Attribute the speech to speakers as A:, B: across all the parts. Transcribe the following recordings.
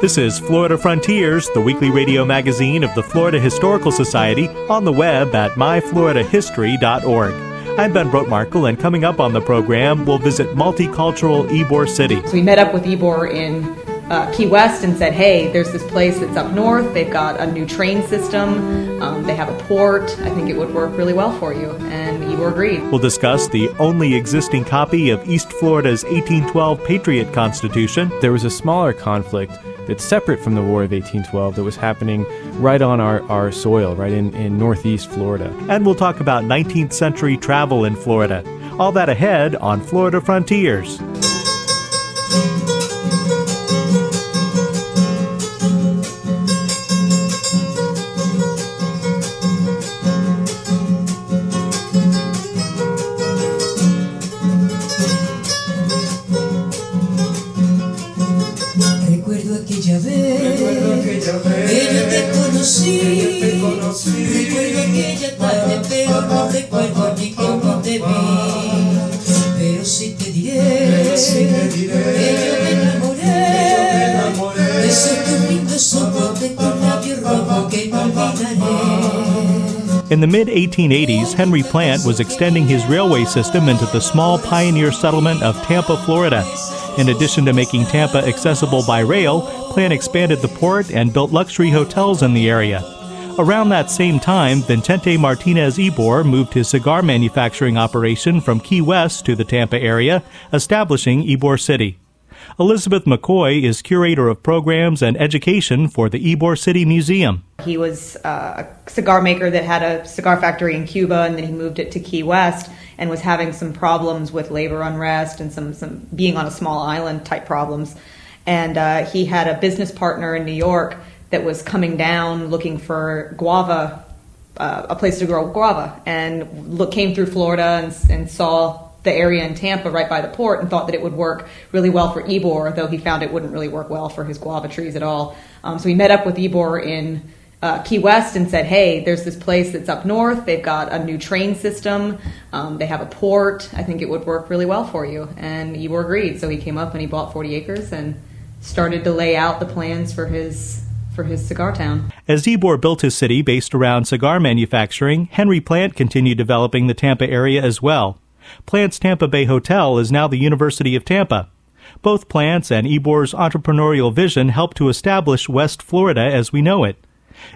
A: This is Florida Frontiers, the weekly radio magazine of the Florida Historical Society, on the web at myfloridahistory.org. I'm Ben Brotemarkle, and coming up on the program, we'll visit multicultural Ybor City.
B: So we met up with Ybor in uh, Key West and said, hey, there's this place that's up north. They've got a new train system. Um, they have a port. I think it would work really well for you. And Ybor agreed.
A: We'll discuss the only existing copy of East Florida's 1812 Patriot Constitution.
C: There was a smaller conflict that's separate from the War of 1812 that was happening right on our, our soil, right in, in northeast Florida.
A: And we'll talk about 19th century travel in Florida. All that ahead on Florida Frontiers. In the mid 1880s, Henry Plant was extending his railway system into the small pioneer settlement of Tampa, Florida. In addition to making Tampa accessible by rail, Plant expanded the port and built luxury hotels in the area. Around that same time, Vicente Martinez Ybor moved his cigar manufacturing operation from Key West to the Tampa area, establishing Ybor City. Elizabeth McCoy is curator of programs and education for the Ybor City Museum.
B: He was uh, a cigar maker that had a cigar factory in Cuba, and then he moved it to Key West and was having some problems with labor unrest and some, some being on a small island type problems. And uh, he had a business partner in New York that was coming down looking for guava, uh, a place to grow guava, and look, came through Florida and, and saw the area in Tampa right by the port and thought that it would work really well for Ybor, though he found it wouldn't really work well for his guava trees at all. Um, so he met up with Ybor in uh, Key West and said, "Hey, there's this place that's up north. They've got a new train system. Um, they have a port. I think it would work really well for you." And Ybor agreed. So he came up and he bought 40 acres and started to lay out the plans for his for his cigar town.
A: As Ybor built his city based around cigar manufacturing, Henry Plant continued developing the Tampa area as well. Plant's Tampa Bay Hotel is now the University of Tampa. Both Plants and Ybor's entrepreneurial vision helped to establish West Florida as we know it.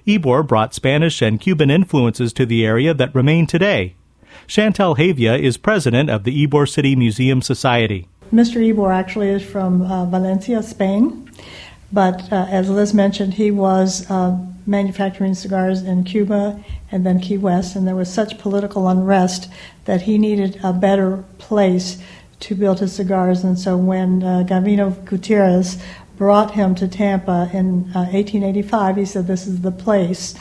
A: Ybor brought Spanish and Cuban influences to the area that remain today. Chantal Hevia is president of the Ybor City Museum Society.
D: Mr. Ybor actually is from uh, Valencia, Spain, but uh, as Liz mentioned, he was uh, manufacturing cigars in Cuba and then Key West, and there was such political unrest that he needed a better place to build his cigars. And so when uh, Gavino Gutierrez brought him to Tampa in uh, 1885, he said, This is the place.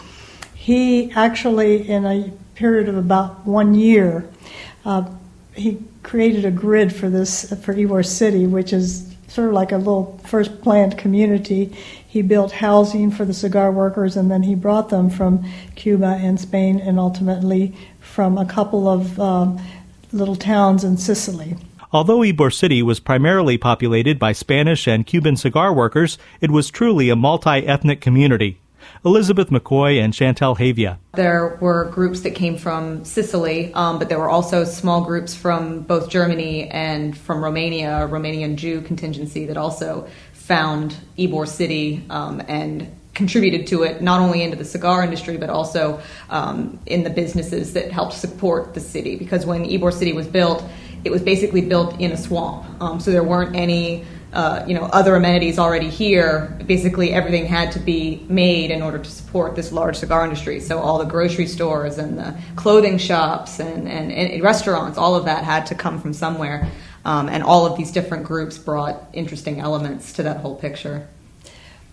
D: He actually, in a period of about one year, uh, he created a grid for this for Ybor City, which is sort of like a little first planned community. He built housing for the cigar workers, and then he brought them from Cuba and Spain, and ultimately from a couple of um, little towns in Sicily.
A: Although Ybor City was primarily populated by Spanish and Cuban cigar workers, it was truly a multi ethnic community. Elizabeth McCoy and Chantal Hevia.
B: There were groups that came from Sicily, um, but there were also small groups from both Germany and from Romania, a Romanian Jew contingency that also found Ybor City um, and contributed to it, not only into the cigar industry, but also um, in the businesses that helped support the city. Because when Ybor City was built, it was basically built in a swamp. Um, so there weren't any uh, you know other amenities already here. Basically, everything had to be made in order to support this large cigar industry. So all the grocery stores and the clothing shops and, and, and restaurants, all of that had to come from somewhere. Um, and all of these different groups brought interesting elements to that whole picture.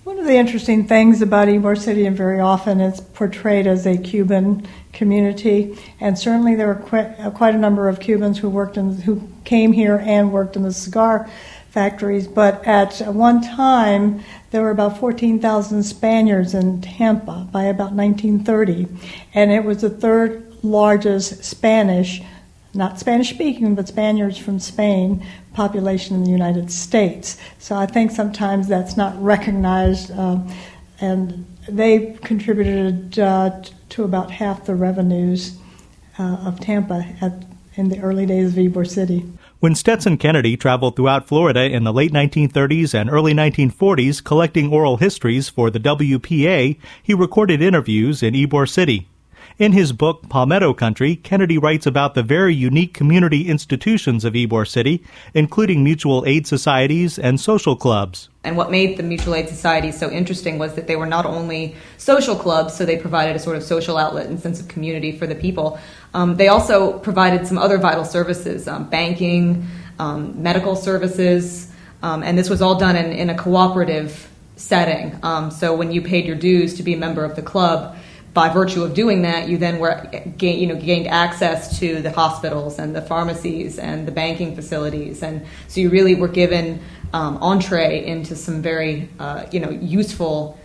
D: One of the interesting things about Ybor City, and very often it's portrayed as a Cuban community, and certainly there were quite, uh, quite a number of Cubans who worked in, who came here and worked in the cigar factories. But at one time, there were about 14,000 Spaniards in Tampa by about 1930, and it was the third largest Spanish, not Spanish speaking, but Spaniards from Spain population in the United States. So I think sometimes that's not recognized, uh, and they contributed uh, to about half the revenues uh, of Tampa at, in the early days of Ybor City.
A: When Stetson Kennedy traveled throughout Florida in the late 1930s and early 1940s collecting oral histories for the WPA, he recorded interviews in Ybor City. In his book, Palmetto Country, Kennedy writes about the very unique community institutions of Ybor City, including mutual aid societies and social clubs.
B: And what made the mutual aid societies so interesting was that they were not only social clubs, so they provided a sort of social outlet and sense of community for the people, um, they also provided some other vital services um, banking, um, medical services, um, and this was all done in, in a cooperative setting. Um, so when you paid your dues to be a member of the club, by virtue of doing that, you then were you know gained access to the hospitals and the pharmacies and the banking facilities, and so you really were given um, entree into some very uh, you know useful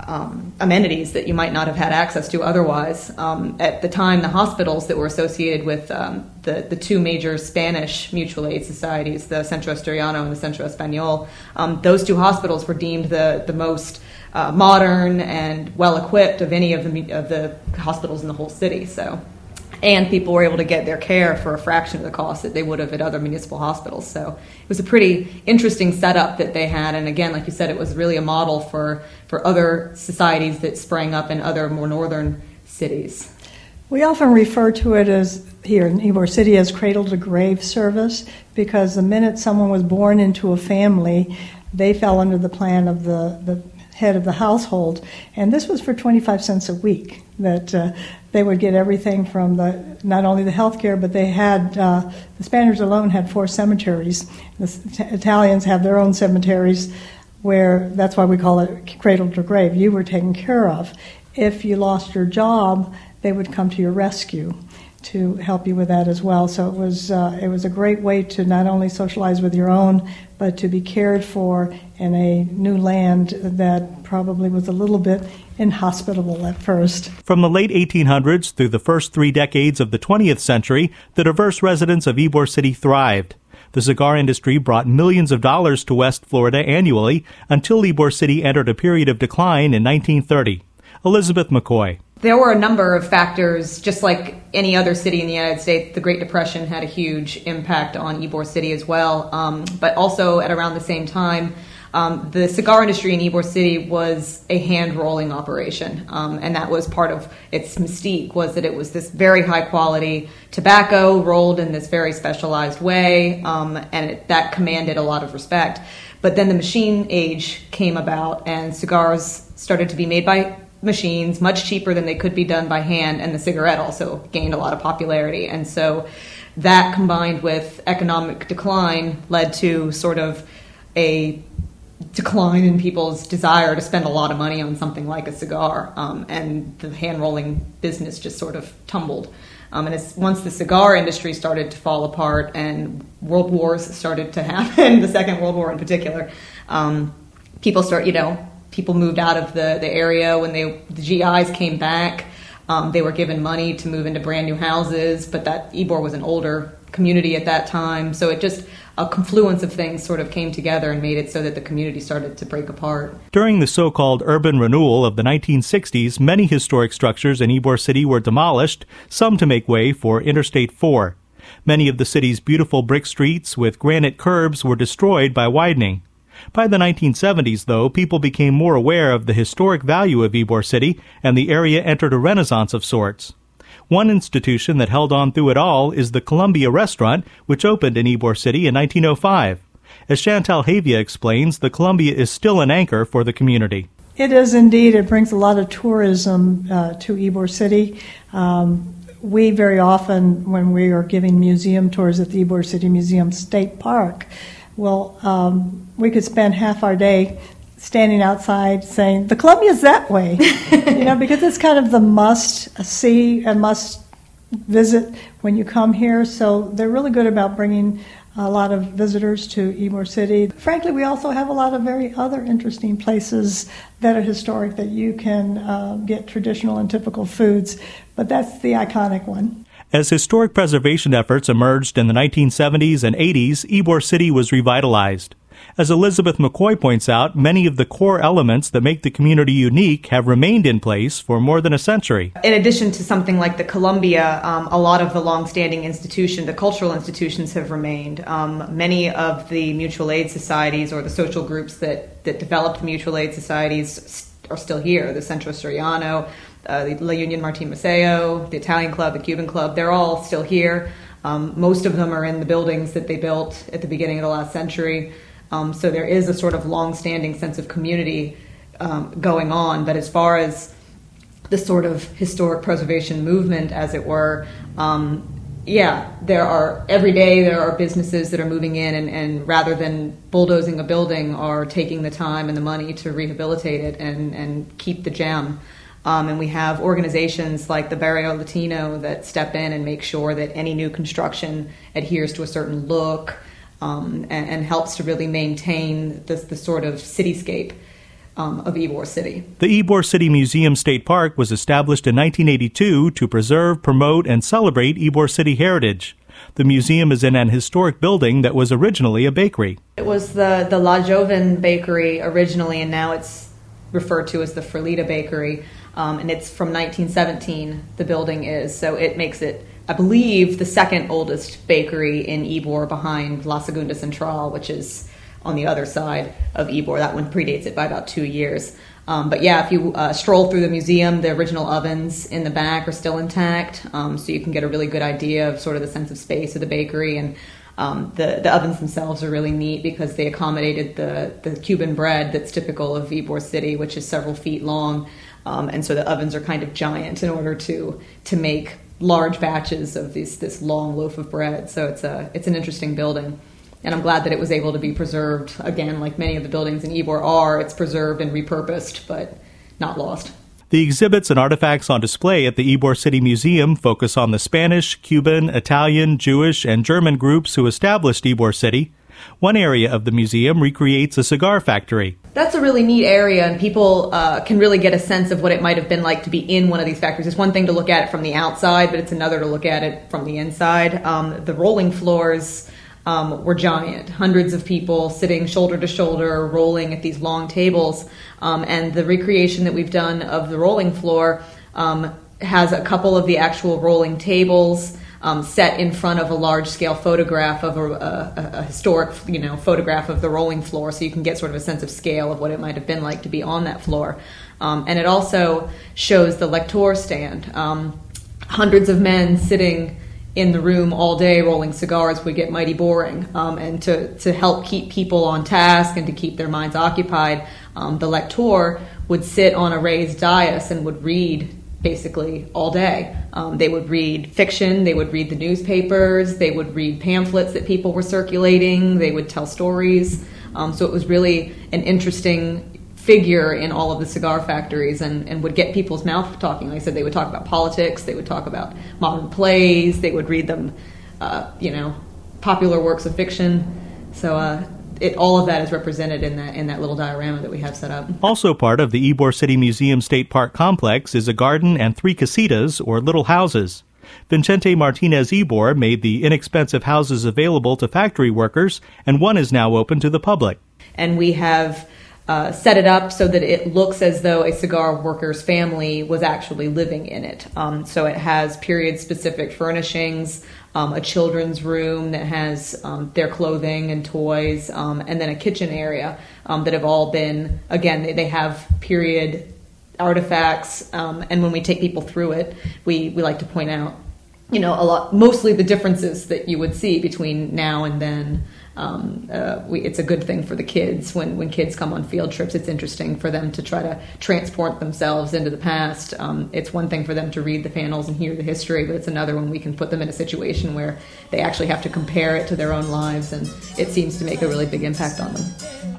B: um, amenities that you might not have had access to otherwise. Um, at the time, the hospitals that were associated with um, the, the two major Spanish mutual aid societies, the Centro Asturiano and the Centro Español, um, those two hospitals were deemed the, the most uh, modern and well equipped of any of the of the hospitals in the whole city. So, and people were able to get their care for a fraction of the cost that they would have at other municipal hospitals. So, it was a pretty interesting setup that they had. And again, like you said, it was really a model for for other societies that sprang up in other more northern cities.
D: We often refer to it as here in Ybor City as cradle to grave service because the minute someone was born into a family, they fell under the plan of the, the head of the household, and this was for 25 cents a week. That uh, they would get everything from the not only the health care, but they had uh, the Spaniards alone had four cemeteries. The t- Italians have their own cemeteries, where that's why we call it cradle to grave. You were taken care of. If you lost your job, they would come to your rescue to help you with that as well. So it was uh, it was a great way to not only socialize with your own, but to be cared for in a new land that probably was a little bit inhospitable at first.
A: From the late 1800s through the first three decades of the 20th century, the diverse residents of Ybor City thrived. The cigar industry brought millions of dollars to West Florida annually until Ybor City entered a period of decline in 1930. Elizabeth McCoy.
B: There were a number of factors, just like any other city in the United States. The Great Depression had a huge impact on Ybor City as well. Um, but also at around the same time, um, the cigar industry in Ybor City was a hand rolling operation, um, and that was part of its mystique. Was that it was this very high quality tobacco rolled in this very specialized way, um, and it, that commanded a lot of respect. But then the machine age came about, and cigars started to be made by machines much cheaper than they could be done by hand, and the cigarette also gained a lot of popularity. And so that combined with economic decline led to sort of a decline in people's desire to spend a lot of money on something like a cigar, um, and the hand rolling business just sort of tumbled. Um, and once the cigar industry started to fall apart and world wars started to happen, the Second World War in particular, um, people start, you know, people moved out of the, the area when they the GIs came back. Um, they were given money to move into brand new houses, but that Ybor was an older community at that time, so it just a confluence of things sort of came together and made it so that the community started to break apart.
A: During the so-called urban renewal of the 1960s, many historic structures in Ybor City were demolished, some to make way for Interstate 4. Many of the city's beautiful brick streets with granite curbs were destroyed by widening. By the 1970s, though, people became more aware of the historic value of Ybor City, and the area entered a renaissance of sorts. One institution that held on through it all is the Columbia Restaurant, which opened in Ybor City in 1905. As Chantal Hevia explains, the Columbia is still an anchor for the community.
D: It is indeed. It brings a lot of tourism uh, to Ybor City. Um, we very often, when we are giving museum tours at the Ybor City Museum State Park, well, um, we could spend half our day standing outside saying the Columbia's that way, you know, because it's kind of the must see and must visit when you come here. So they're really good about bringing a lot of visitors to Ybor City. Frankly, we also have a lot of very other interesting places that are historic that you can uh, get traditional and typical foods, but that's the iconic one.
A: As historic preservation efforts emerged in the 1970s and 80s, Ybor City was revitalized. As Elizabeth McCoy points out, many of the core elements that make the community unique have remained in place for more than a century.
B: In addition to something like the Columbia, um, a lot of the longstanding institutions, the cultural institutions, have remained. Um, many of the mutual aid societies or the social groups that, that developed mutual aid societies are still here. The Centro Asturiano, uh, the La Union Martí Maceo, the Italian Club, the Cuban Club, they're all still here. Um, most of them are in the buildings that they built at the beginning of the last century. Um, so there is a sort of long-standing sense of community um, going on. But as far as the sort of historic preservation movement, as it were, um, yeah, there are every day there are businesses that are moving in, and, and, rather than bulldozing a building, are taking the time and the money to rehabilitate it and, and keep the gem. Um, and we have organizations like the Barrio Latino that step in and make sure that any new construction adheres to a certain look um, and, and, helps to really maintain the, the sort of cityscape um, of Ybor City.
A: The Ybor City Museum State Park was established in 1982 to preserve, promote, and celebrate Ybor City heritage. The museum is in an historic building that was originally a bakery.
B: It was the, the La Joven Bakery originally, and now it's referred to as the Ferlita Bakery. Um, and it's from 1917, the building is, so it makes it I believe, the second oldest bakery in Ybor behind La Segunda Central, which is on the other side of Ybor. That one predates it by about two years. Um, but yeah, if you uh, stroll through the museum, the original ovens in the back are still intact, um, so you can get a really good idea of sort of the sense of space of the bakery. And um, the the ovens themselves are really neat because they accommodated the the Cuban bread that's typical of Ybor City, which is several feet long. Um, and so the ovens are kind of giant in order to to make large batches of these this long loaf of bread. So it's a it's an interesting building. And I'm glad that it was able to be preserved again, like many of the buildings in Ybor are. It's preserved and repurposed, but not lost.
A: The exhibits and artifacts on display at the Ybor City Museum focus on the Spanish, Cuban, Italian, Jewish, and German groups who established Ybor City. One area of the museum recreates a cigar factory.
B: That's a really neat area, and people uh, can really get a sense of what it might have been like to be in one of these factories. It's one thing to look at it from the outside, but it's another to look at it from the inside. Um, the rolling floors um, were giant, hundreds of people sitting shoulder to shoulder, rolling at these long tables. Um, and the recreation that we've done of the rolling floor um, has a couple of the actual rolling tables um, set in front of a large scale photograph of a, a, a, historic, you know, photograph of the rolling floor, so you can get sort of a sense of scale of what it might have been like to be on that floor. Um, and it also shows the lector stand. Um, hundreds of men sitting in the room all day rolling cigars would get mighty boring. Um, and to, to help keep people on task and to keep their minds occupied, um, the lector would sit on a raised dais and would read basically all day. Um, they would read fiction, they would read the newspapers, they would read pamphlets that people were circulating, they would tell stories. Um, so it was really an interesting figure in all of the cigar factories and, and would get people's mouth talking. Like I said, they would talk about politics, they would talk about modern plays, they would read them, uh, you know, popular works of fiction. So uh, it, all of that is represented in that in that little diorama that we have set up.
A: Also part of the Ybor City Museum State Park complex is a garden and three casitas or little houses. Vicente Martinez Ybor made the inexpensive houses available to factory workers, and one is now open to the public.
B: And we have uh, set it up so that it looks as though a cigar worker's family was actually living in it. Um, so it has period specific furnishings, um, a children's room that has um, their clothing and toys, um, and then a kitchen area um, that have all been, again, they, they have period artifacts. Um, and when we take people through it, we, we like to point out, you know, a lot, mostly the differences that you would see between now and then. Um, uh, we, it's a good thing for the kids when, when kids come on field trips. It's interesting for them to try to transport themselves into the past. Um, it's one thing for them to read the panels and hear the history, but it's another when we can put them in a situation where they actually have to compare it to their own lives, and it seems to make a really big impact on them.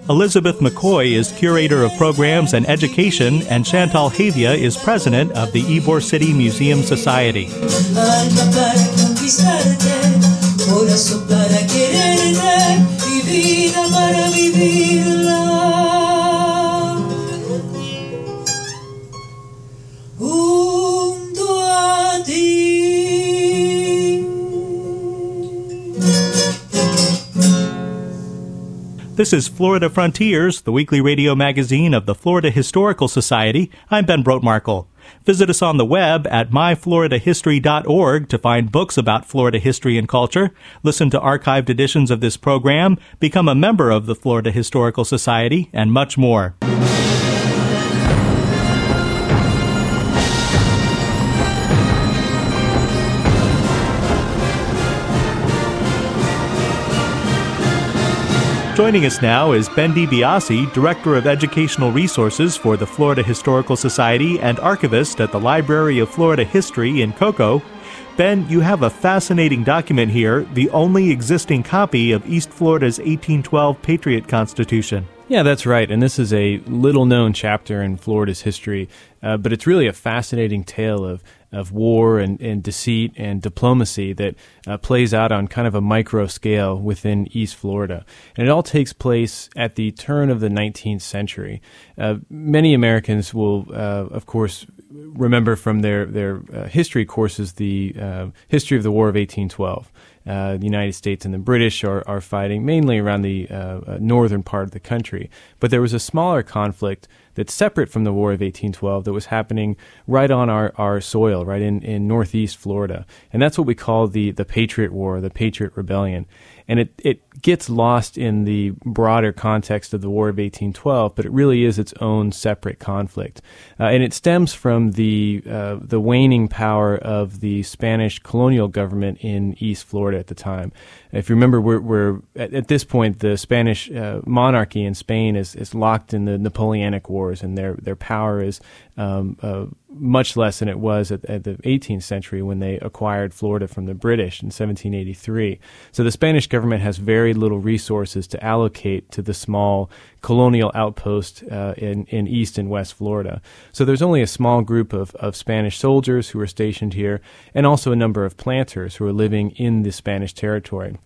A: Elizabeth McCoy is curator of programs and education, and Chantal Hevia is president of the Ybor City Museum Society. Corazón para quererte y vida para vivirla. This is Florida Frontiers, the weekly radio magazine of the Florida Historical Society. I'm Ben Brotemarkle. Visit us on the web at myfloridahistory.org to find books about Florida history and culture, listen to archived editions of this program, become a member of the Florida Historical Society, and much more. Joining us now is Ben DiBiase, Director of Educational Resources for the Florida Historical Society and archivist at the Library of Florida History in Cocoa. Ben, you have a fascinating document here, the only existing copy of East Florida's 1812 Patriot Constitution.
C: Yeah, that's right. And this is a little known chapter in Florida's history, uh, but it's really a fascinating tale of of war and, and deceit and diplomacy that uh, plays out on kind of a micro scale within East Florida. And it all takes place at the turn of the 19th century. Uh, many Americans will, uh, of course, remember from their, their uh, history courses the uh, history of the War of 1812. Uh, the United States and the British are, are fighting mainly around the northern part of the country. But there was a smaller conflict that's separate from the War of 1812 that was happening right on our, our soil, right in, in northeast Florida. And that's what we call the, the Patriot War, the Patriot Rebellion and it, it gets lost in the broader context of the War of 1812, but it really is its own separate conflict, uh, and it stems from the uh, the waning power of the Spanish colonial government in East Florida at the time. If you remember, we're, we're at, at, this point the Spanish uh, monarchy in Spain is, is locked in the Napoleonic Wars, and their their power is um, uh, much less than it was at, at, the 18th century when they acquired Florida from the British in 1783. So the Spanish government has very little resources to allocate to the small colonial outpost uh, in, in East and West Florida. So there's only a small group of, of Spanish soldiers who are stationed here, and also a number of planters who are living in the Spanish territory.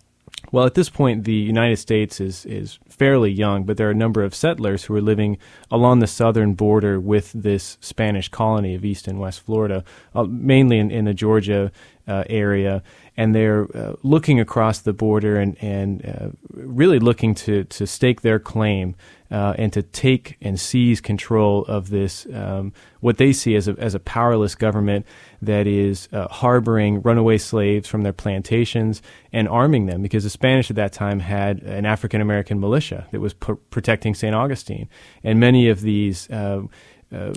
C: Well, at this point, the United States is, is fairly young, but there are a number of settlers who are living along the southern border with this Spanish colony of East and West Florida, uh, mainly in, in the Georgia uh, area. And they're uh, looking across the border and, and uh, really looking to, to stake their claim uh, and to take and seize control of this, um, what they see as a, as a powerless government that is uh, harboring runaway slaves from their plantations and arming them because the Spanish at that time had an African American militia that was p- protecting St. Augustine. And many of these uh,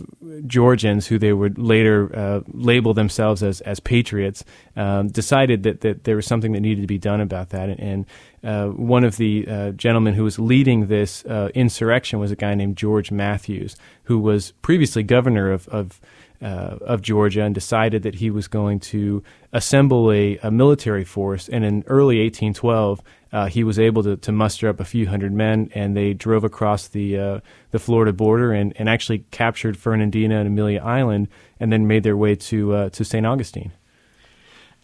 C: Georgians, who they would later uh, label themselves as as patriots, um, decided that that there was something that needed to be done about that. And, and uh, one of the uh, gentlemen who was leading this insurrection was a guy named George Matthews, who was previously governor of of, uh, of Georgia, and decided that he was going to assemble a, a military force. And in early 1812, uh, he was able to, to muster up a few hundred men, and they drove across the uh, the Florida border and, and actually captured Fernandina and Amelia Island, and then made their way to to St. Augustine.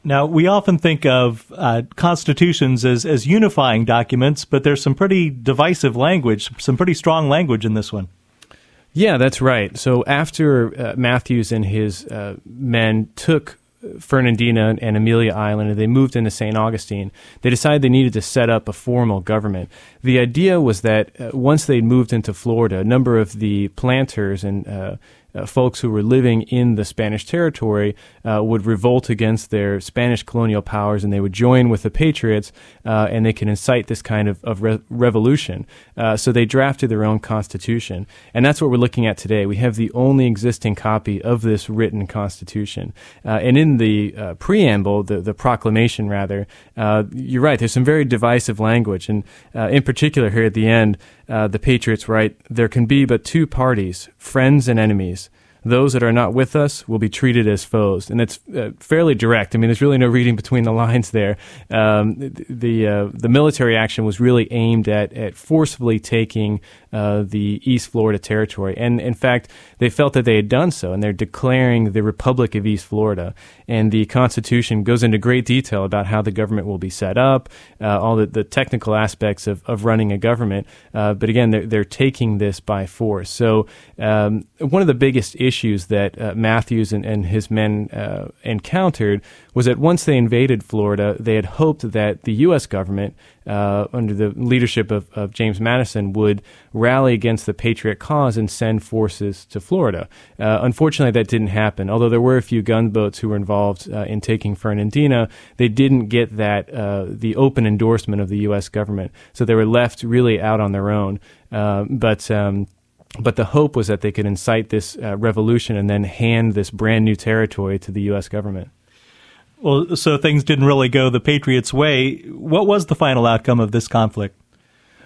A: Now, we often think of uh, constitutions as, as unifying documents, but there's some pretty divisive language, some pretty strong language in this one.
C: Yeah, that's right. So after uh, Matthews and his uh, men took Fernandina and Amelia Island and they moved into St. Augustine, they decided they needed to set up a formal government. The idea was that uh, once they'd moved into Florida, a number of the planters and uh, folks who were living in the Spanish territory uh, would revolt against their Spanish colonial powers and they would join with the Patriots uh, and they could incite this kind of, of re- revolution. Uh, so they drafted their own constitution. And that's what we're looking at today. We have the only existing copy of this written constitution. Uh, and in the uh, preamble, the, the proclamation rather, you're right, there's some very divisive language. And in particular, here at the end, Uh, the Patriots write, There can be but two parties, friends and enemies those that are not with us will be treated as foes. And it's uh, fairly direct. I mean, there's really no reading between the lines there. Um, the uh, the military action was really aimed at at forcibly taking uh, the East Florida territory, and in fact, they felt that they had done so, and they're declaring the Republic of East Florida. And the Constitution goes into great detail about how the government will be set up, uh, all the, the technical aspects of, of running a government. Uh, but again, they're, they're taking this by force. So um, one of the biggest issues that uh, Matthews and, and his men uh, encountered was that once they invaded Florida, they had hoped that the U.S. government, uh, under the leadership of, of, James Madison, would rally against the Patriot cause and send forces to Florida. Uh, unfortunately, that didn't happen. Although there were a few gunboats who were involved uh, in taking Fernandina, they didn't get that uh, the open endorsement of the U.S. government. So they were left really out on their own. But um, but the hope was that they could incite this uh, revolution and then hand this brand new territory to the U.S. government.
A: Well, so things didn't really go the Patriots' way. What was the final outcome of this conflict?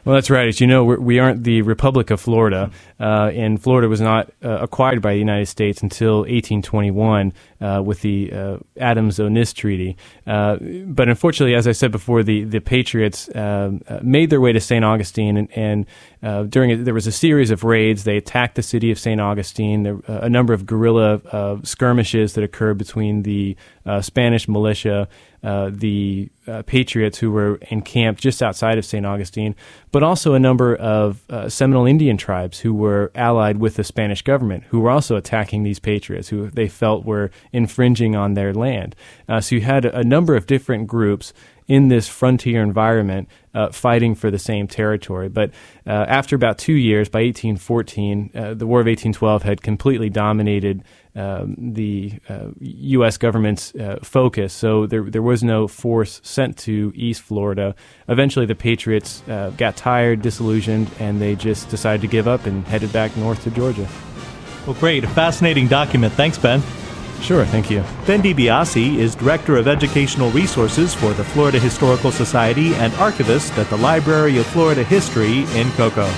C: Well, that's right. As you know, we're, we are not the Republic of Florida, uh, and Florida was not uh, acquired by the United States until 1821 uh, with the uh, Adams-Onis Treaty. Uh, but unfortunately, as I said before, the the Patriots um, uh, made their way to St. Augustine, and, and during it, there was a series of raids. They attacked the city of St. Augustine. There a number of guerrilla skirmishes that occurred between the Spanish militia uh, the uh, patriots who were encamped just outside of St. Augustine, but also a number of uh, Seminole Indian tribes who were allied with the Spanish government, who were also attacking these patriots, who they felt were infringing on their land. Uh, so you had a number of different groups in this frontier environment uh, fighting for the same territory. But uh, after about two years, by 1814, uh, the War of 1812 had completely dominated um, the U.S. Uh, government's uh, focus. So there, there was no force sent to East Florida. Eventually, the Patriots uh, got tired, disillusioned, and they just decided to give up and headed back north to Georgia.
A: Well, great. A fascinating document. Thanks, Ben.
C: Sure, thank you.
A: Ben DiBiase is Director of Educational Resources for the Florida Historical Society and archivist at the Library of Florida History in Cocoa.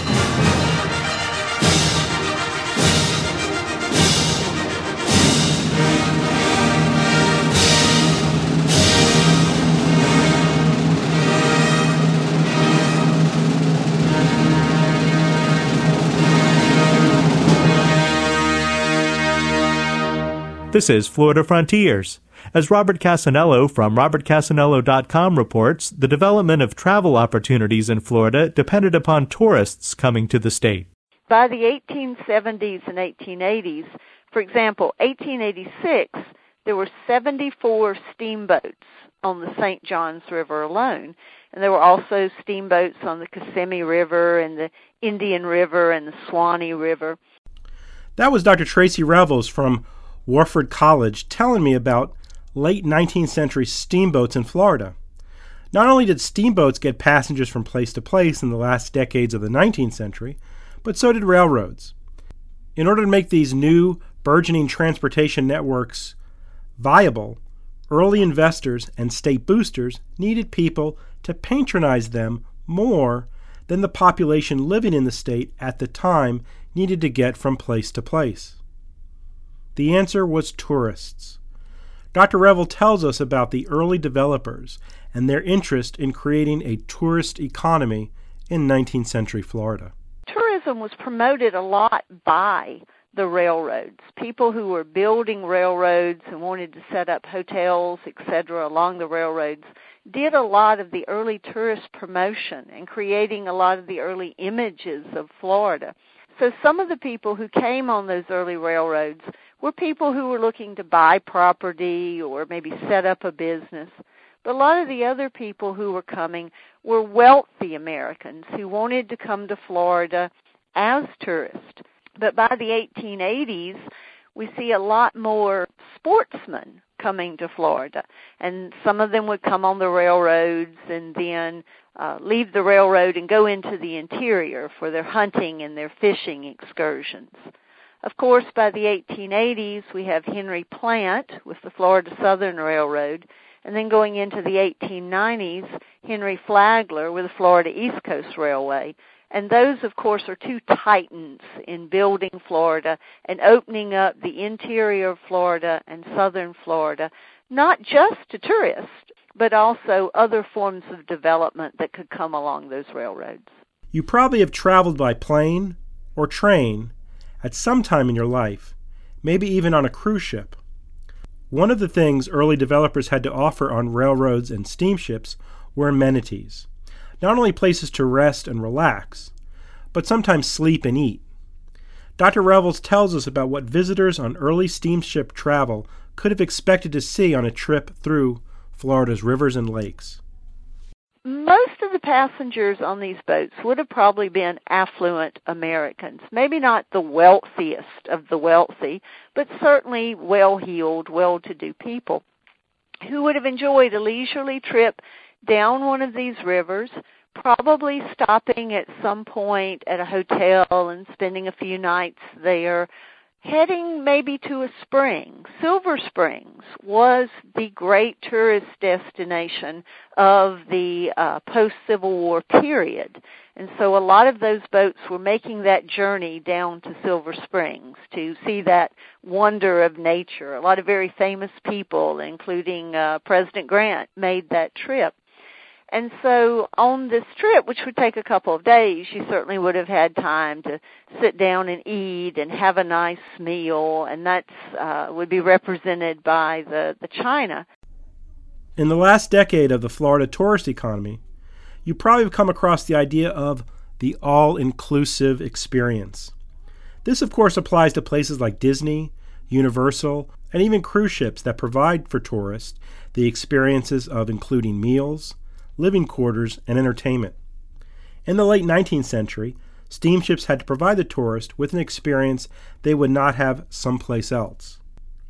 A: This is Florida Frontiers. As Robert Cassanello from robertcassanello.com reports, the development of travel opportunities in Florida depended upon tourists coming to the state.
E: By the 1870s and 1880s, for example, 1886, there were 74 steamboats on the St. Johns River alone. And there were also steamboats on the Kissimmee River and the Indian River and the Suwannee River.
F: That was Dr. Tracy Revels from Wofford College telling me about late 19th century steamboats in Florida. Not only did steamboats get passengers from place to place in the last decades of the 19th century, but so did railroads. In order to make these new, burgeoning transportation networks viable, early investors and state boosters needed people to patronize them more than the population living in the state at the time needed to get from place to place. The answer was tourists. Dr. Revel tells us about the early developers and their interest in creating a tourist economy in 19th century Florida.
E: Tourism was promoted a lot by the railroads. People who were building railroads and wanted to set up hotels, etc., along the railroads did a lot of the early tourist promotion and creating a lot of the early images of Florida. So some of the people who came on those early railroads were people who were looking to buy property or maybe set up a business. But a lot of the other people who were coming were wealthy Americans who wanted to come to Florida as tourists. But by the 1880s, we see a lot more sportsmen coming to Florida. And some of them would come on the railroads and then uh, leave the railroad and go into the interior for their hunting and their fishing excursions. Of course, by the 1880s, we have Henry Plant with the Florida Southern Railroad, and then going into the 1890s, Henry Flagler with the Florida East Coast Railway. And those, of course, are two titans in building Florida and opening up the interior of Florida and southern Florida, not just to tourists, but also other forms of development that could come along those railroads.
F: You probably have traveled by plane or train at some time in your life, maybe even on a cruise ship. One of the things early developers had to offer on railroads and steamships were amenities. Not only places to rest and relax, but sometimes sleep and eat. Dr. Revels tells us about what visitors on early steamship travel could have expected to see on a trip through Florida's rivers and lakes.
E: Most of the passengers on these boats would have probably been affluent Americans. Maybe not the wealthiest of the wealthy, but certainly well heeled, well to do people who would have enjoyed a leisurely trip down one of these rivers, probably stopping at some point at a hotel and spending a few nights there, heading maybe to a spring. Silver Springs was the great tourist destination of the uh, post Civil War period. And so a lot of those boats were making that journey down to Silver Springs to see that wonder of nature. A lot of very famous people, including uh, President Grant, made that trip. And so on this trip, which would take a couple of days, you certainly would have had time to sit down and eat and have a nice meal, and that uh, would be represented by the, the china.
F: In the last decade of the Florida tourist economy, you probably have come across the idea of the all inclusive experience. This, of course, applies to places like Disney, Universal, and even cruise ships that provide for tourists the experiences of including meals, living quarters, and entertainment. In the late 19th century, steamships had to provide the tourist with an experience they would not have someplace else.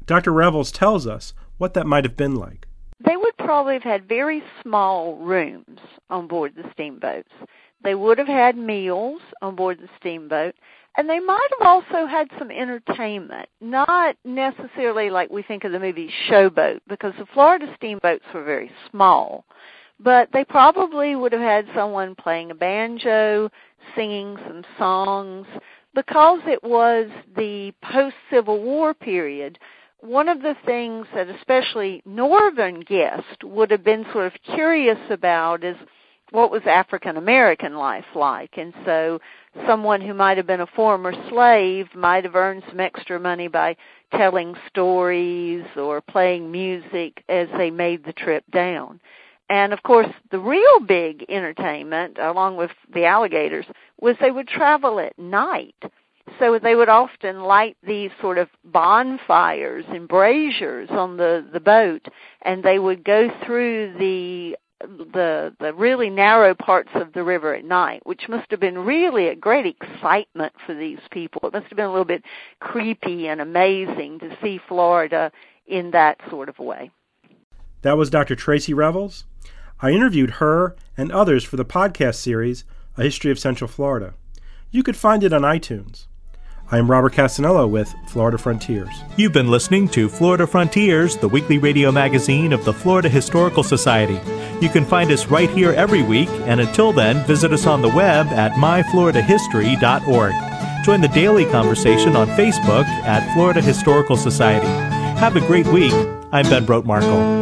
F: Dr. Revels tells us what that might have been like.
E: They would probably have had very small rooms on board the steamboats. They would have had meals on board the steamboat, and they might have also had some entertainment, not necessarily like we think of the movie Showboat, because the Florida steamboats were very small but they probably would have had someone playing a banjo, singing some songs. Because it was the post Civil War period, one of the things that especially northern guests would have been sort of curious about is what was African American life like? And so someone who might have been a former slave might have earned some extra money by telling stories or playing music as they made the trip down. And of course, the real big entertainment, along with the alligators, was they would travel at night. So they would often light these sort of bonfires and braziers on the, the boat, and they would go through the the the really narrow parts of the river at night, which must have been really a great excitement for these people. It must have been a little bit creepy and amazing to see Florida in that sort of way.
F: That was Dr. Tracy Revels. I interviewed her and others for the podcast series, A History of Central Florida. You could find it on iTunes. I am Robert Cassanello with Florida Frontiers.
A: You've been listening to Florida Frontiers, the weekly radio magazine of the Florida Historical Society. You can find us right here every week, and until then, visit us on the web at myfloridahistory.org. Join the daily conversation on Facebook at Florida Historical Society. Have a great week. I'm Ben Brotemarkle.